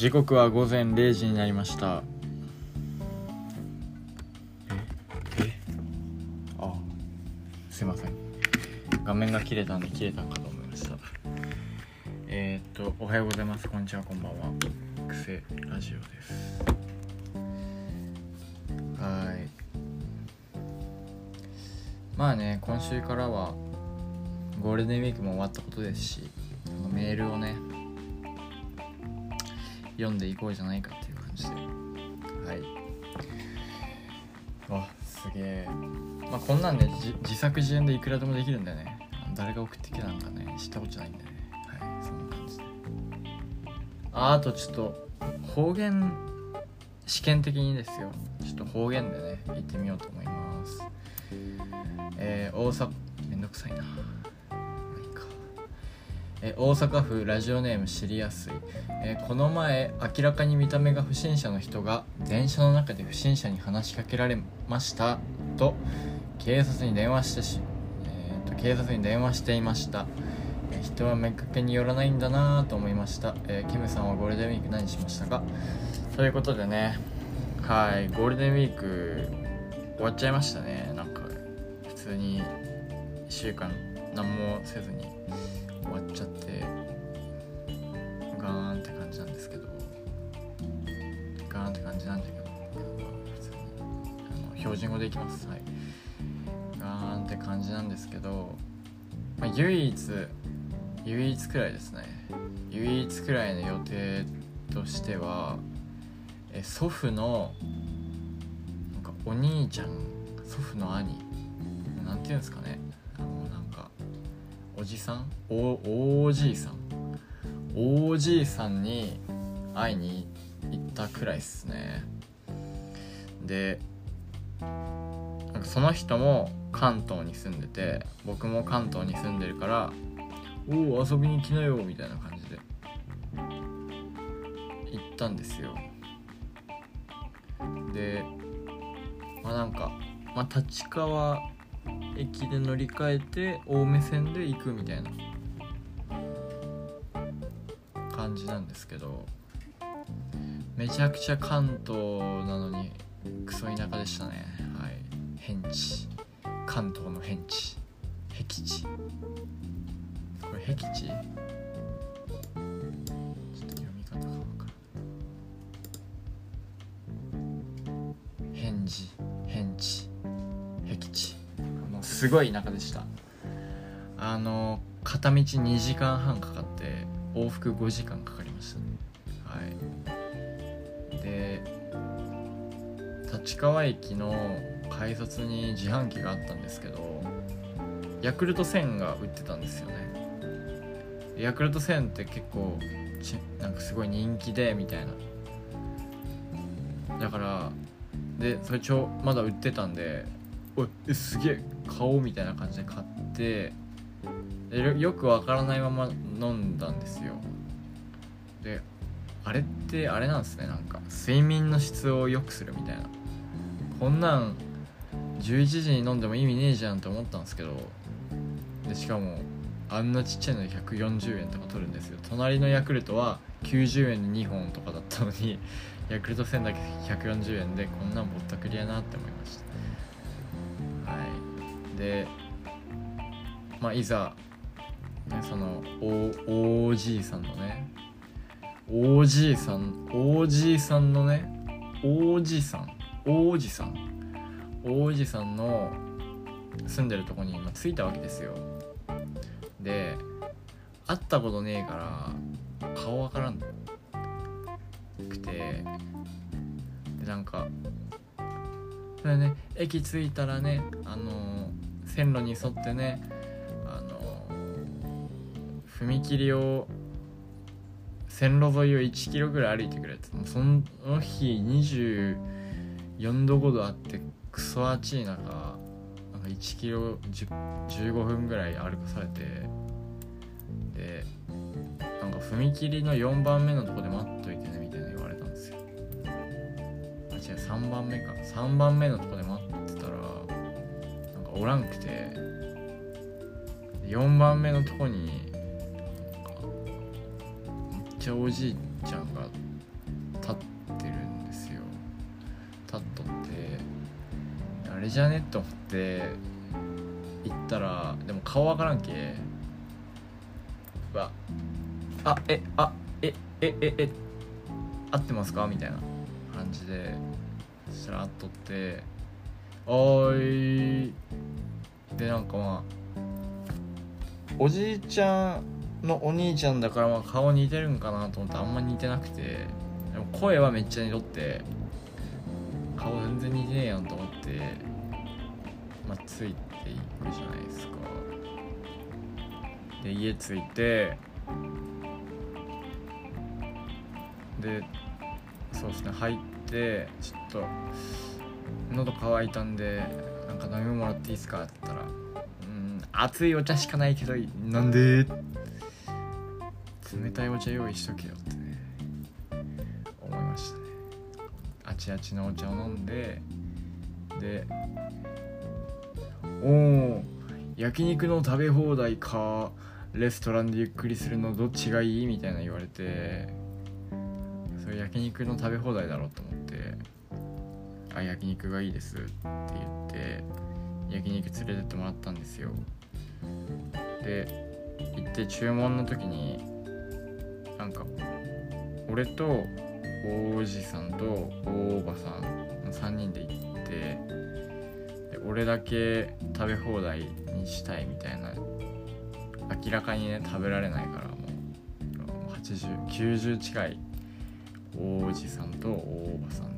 時刻は午前0時になりました。え？え？あすいません。画面が切れたんで切れたかと思いました。えー、っとおはようございます。こんにちは。こんばんは。癖ラジオです。はい。まあね今週からはゴールデンウィークも終わったことですしメールをね読んでいこうじゃないかっていう感じで。はい。わすげえ。まあこんなんね自作自演でいくらでもできるんだよね。誰が送ってきたのかね知ったことないんでね。はいそんな感じで。ああとちょっと方言試験的にですよ。ちょっと方言でね行ってみようと思います。えー、大阪めんどくさいなえ大阪府ラジオネーム知りやすい、えこの前明らかに見た目が不審者の人が電車の中で不審者に話しかけられましたと警察に電話してし、えーと、警察に電話していました、え人はめかけによらないんだなと思いました、えー、キムさんはゴールデンウィーク何しましたか？ということでね。はいゴールデンウィーク終わっちゃいましたね。なんか普通に1週間何もせずに。わっちゃってガーンって感じなんですけどガーンって感じなんだけど普通に。あの標準語でいきます。はい。ガーンって感じなんですけど、まあ、唯一唯一くらいですね。唯一くらいの予定としてはえ祖父のなんかお兄ちゃん祖父の兄なんていうんですかね。おじさん？おおじいさん？おじいさんに会いに行ったくらいっすね。でなんかその人も関東に住んでて僕も関東に住んでるから「おお遊びに来なよ」みたいな感じで行ったんですよ。でまあなんか、まあ、立川駅で乗り換えて青梅線で行くみたいな。感じなんですけど。めちゃくちゃ関東なのにクソ田舎でしたね。はい。変地。関東の変地。僻地。これ僻地？ちょっと読み方が分かる返事変地。すごい田舎でした。あの片道2時間半かかって往復5時間かかりましたね。はい。で立川駅の改札に自販機があったんですけどヤクルト1000が売ってたんですよね。ヤクルト1000って結構なんかすごい人気でみたいな。だからでそれちょまだ売ってたんでおいすげえ買おうみたいな感じで買ってよくわからないまま飲んだんですよ。であれってあれなんですね。なんか睡眠の質を良くするみたいな。こんなん11時に飲んでも意味ねえじゃんって思ったんですけどでしかもあんなちっちゃいので140円とか取るんですよ。隣のヤクルトは90円で2本とかだったのにヤクルト1000だけ140円でこんなんぼったくりやなって思いました。でまあいざ、ね、そのおおじいさんのねおじいさんおじいさんのねおじさんおじさんおじさんの住んでるとこに今着いたわけですよ。で会ったことねえから顔わからんくてでなんかそれね駅着いたらねあのー線路に沿ってねあの踏切を線路沿いを1キロぐらい歩いてくれってその日24度5度あってクソ暑い中なんか1キロ15分ぐらい歩かされてでなんか踏切の4番目のとこで待っといてねみたいな言われたんですよ。あ違う3番目か。3番目のとこで待おらんくて4番目のとこにめっちゃおじいちゃんが立ってるんですよ。立っとってあれじゃね？と思って行ったらでも顔わからんけわあえあええええ合ってますか？みたいな感じでそしたら会っとっておい」でなんかまあおじいちゃんのお兄ちゃんだからまあ顔似てるんかなと思ってあんま似てなくてでも声はめっちゃ似とって顔全然似てねえやんと思ってまあついていくじゃないですか。で家着いてでそうですね入ってちょっと喉乾いたんでなんか飲み物もらっていいですかって言ったら「うん熱いお茶しかないけどなんで?」冷たいお茶用意しとけよってね思いましたねあちあちのお茶を飲んでで「おお焼肉の食べ放題かレストランでゆっくりするのどっちがいい?」みたいな言われてそれ焼肉の食べ放題だろうと思って「あ焼肉がいいです」って言って焼肉連れてってもらったんですよ。で行って注文の時になんか俺と大おじさんと大おばさんの3人で行ってで俺だけ食べ放題にしたいみたいな明らかにね食べられないからもう8090近い大おじさんと大おばさん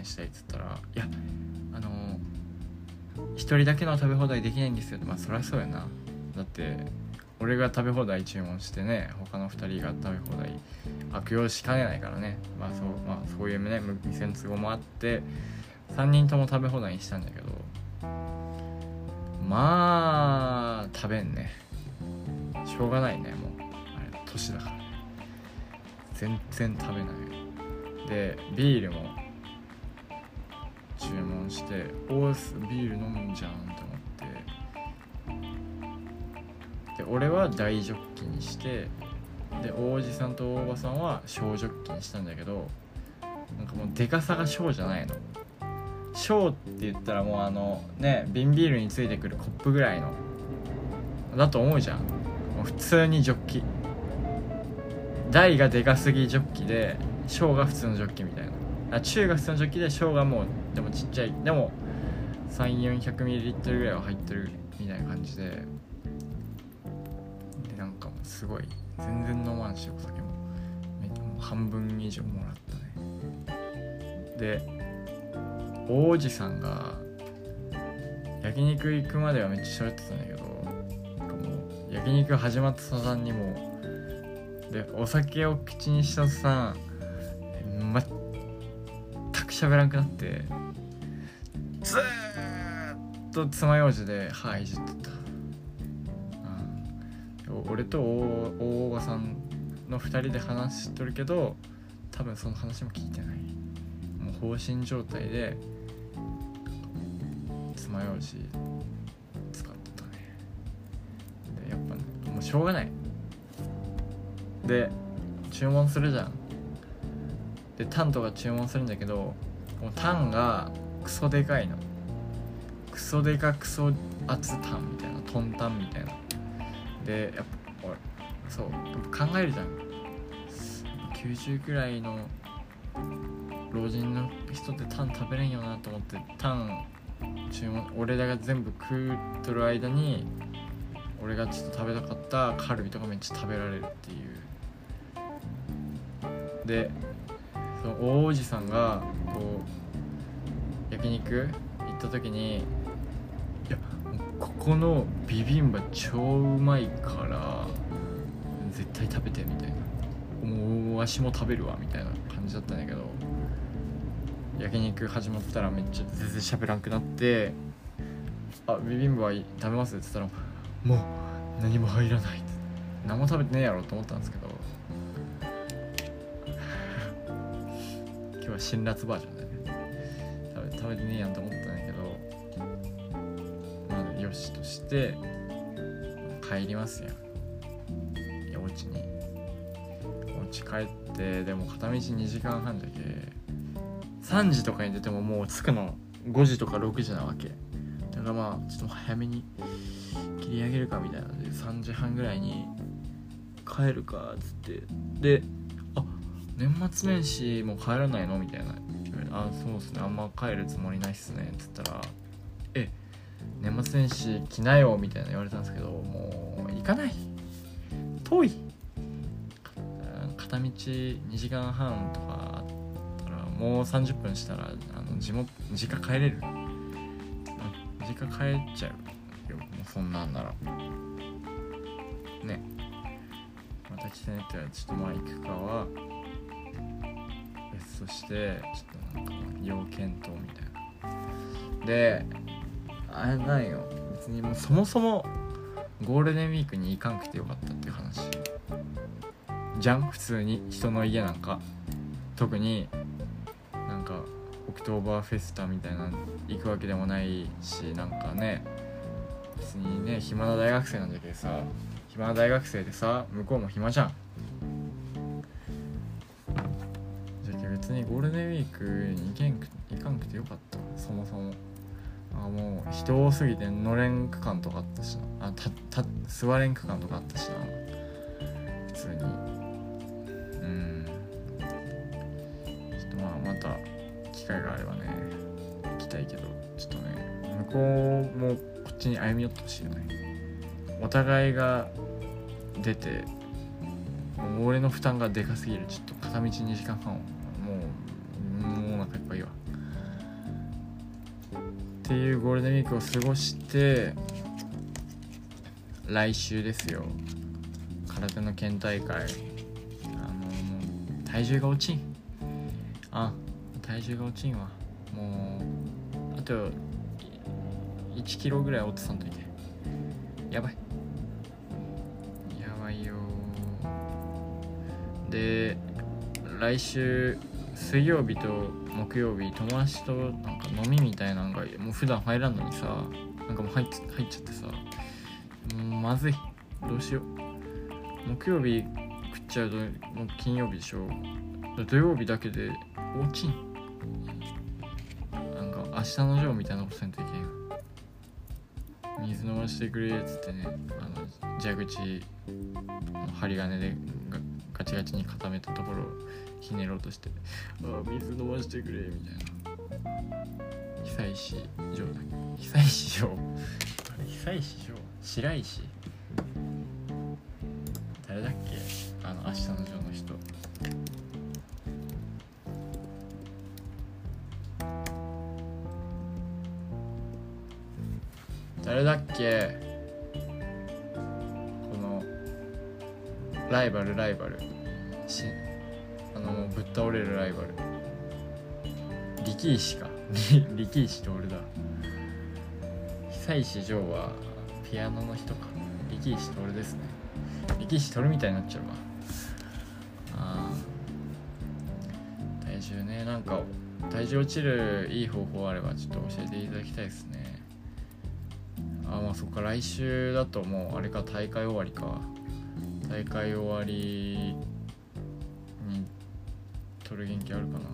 題にしたいっつったら「いやあの一人だけの食べ放題できないんですよ」まあそりゃそうやな。だって俺が食べ放題注文してね他の2人が食べ放題悪用しかねないからね。まあそう,、まあ、そういうね店の都合もあって3人とも食べ放題にしたんだけどまあ食べんね。しょうがないねもう。あれ年だから。全然食べない。でビールも注文して「おーすビール飲むんじゃん」と思って。で俺は大ジョッキにしてで王子さんと大場さんは小ジョッキにしたんだけどなんかもうでかさが小じゃないの。小って言ったらもうあのね瓶ビールについてくるコップぐらいのだと思うじゃん。もう普通にジョッキ。大がでかすぎジョッキで小が普通のジョッキみたいな。あ中が普通のジョッキで小がもうでもちっちゃいでも 3400ml ぐらいは入ってるみたいな感じででなんかもうすごい全然飲まんしお酒も。半分以上もらったね。で王子さんが焼肉行くまではめっちゃ喋ってたんだけどなんかもう焼肉始まった途端にもでお酒を口にした途端全喋らなくなってずーっと爪楊枝で歯いじってた、うん、俺と大大おばさんの2人で話しとるけど多分その話も聞いてない。もう放心状態で爪楊枝使ってたね。でやっぱ、もうしょうがない。で注文するじゃん。でタンとか注文するんだけどもうタンがクソでかいの。クソでかクソ厚タンみたいなトンタンみたいな。でやっぱ俺そう考えるじゃん。90くらいの老人の人ってタン食べれんよなと思ってタン注文俺らが全部食うとる間に俺がちょっと食べたかったカルビとかめっちゃ食べられるっていう。でその大おじさんがこう焼肉行った時に「いやここのビビンバ超うまいから絶対食べて」みたいな「もうわしも食べるわ」みたいな感じだったんだけど焼肉始まったらめっちゃ全然喋らんくなって「あビビンバ食べます?」って言ったら「もう何も入らない」って何も食べてねえやろと思ったんですけど今日は辛辣バージョンでね。食べ食べてねえやんと思ったんだけどまあよしとして帰りますやん。いやお家に。おち帰ってでも片道2時間半だけ3時とかに出てももう着くの5時とか6時なわけ。だからまあちょっと早めに切り上げるかみたいなので3時半ぐらいに帰るかっつって。で「年末年始もう帰らないの?」みたいな「あそうっすね。あんま帰るつもりないっすね」っつったら「え年末年始来なよ」みたいな言われたんですけどもう行かない。遠い。片道2時間半とかあったらもう30分したらあの地元実家帰れる。実家帰っちゃうよ。もうそんなんなら。ね。また来てねって言われてちょっとまあ行くかは別としてちょっとなんか要検討みたいな。であれなんよ。別にもうそもそもゴールデンウィークに行かんくてよかったっていう話。じゃん？普通に。人の家なんか。特になんかオクトーバーフェスタみたいな行くわけでもないしなんかね。別にね暇な大学生なんだけどさ。暇な大学生でさ向こうも暇じゃん。にゴールデンウィークに行けんく行かんくてよかった。そもそも。あもう人多すぎて乗れん区間とかあったしな。あたた座れん区間とかあったしな。普通に。うん。ちょっとまあまた機会があればね行きたいけど。ちょっとね向こうもこっちに歩み寄ってほしいよね。お互いが出てもう俺の負担がでかすぎる。ちょっと片道2時間半もっていうゴールデンウィークを過ごして来週ですよ。空手の県大会。あのもう体重が落ちん。あ体重が落ちんわ。もうあと1キロぐらい落とさんといて。やばい。やばいよ。で来週水曜日と木曜日友達となんか飲みみたいなのがもう普段入らんのにさなんかもう入っ入っちゃってさもうまずい。どうしよう。木曜日食っちゃうともう金曜日でしょ。土曜日だけで落ちん。なんか明日のジョーみたいなことせんといけん。水飲ましてくれっつってねあの蛇口の針金でガガチガチに固めたところをひねろうとして「ああ水飲ましてくれ」みたいな。久石城だっけ？久石城。あれ久石城。白石。誰だっけ？あの明日の城の人。誰だっけ？このライバルライバル。しあのぶっ倒れるライバル。力石か力石と俺だ。久石譲はピアノの人か。力石と俺ですね。力石取るみたいになっちゃうわ。あ体重ね。なんか体重落ちるいい方法あればちょっと教えていただきたいですね。あーまあそっか。来週だともうあれか大会終わりか。大会終わりに取る元気あるかな。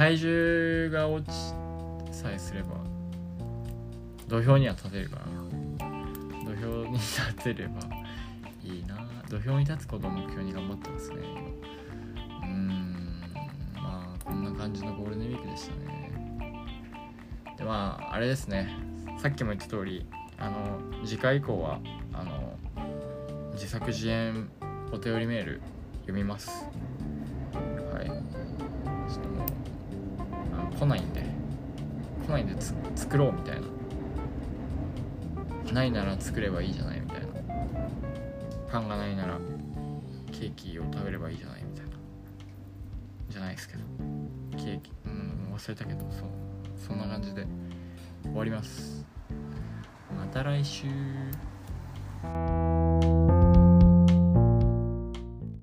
体重が落ちさえすれば土俵には立てるから土俵に立てればいいな。土俵に立つことを目標に頑張ってますね。うーん。まあこんな感じのゴールデンウィークでしたね。でまああれですね。さっきも言った通りあの次回以降はあの自作自演お便りメール読みます。来ないんで。来ないんで作ろうみたいな。ないなら作ればいいじゃないみたいな。パンがないならケーキを食べればいいじゃないみたいな。じゃないですけど。ケーキうん忘れたけどそう。そんな感じで終わります。また来週。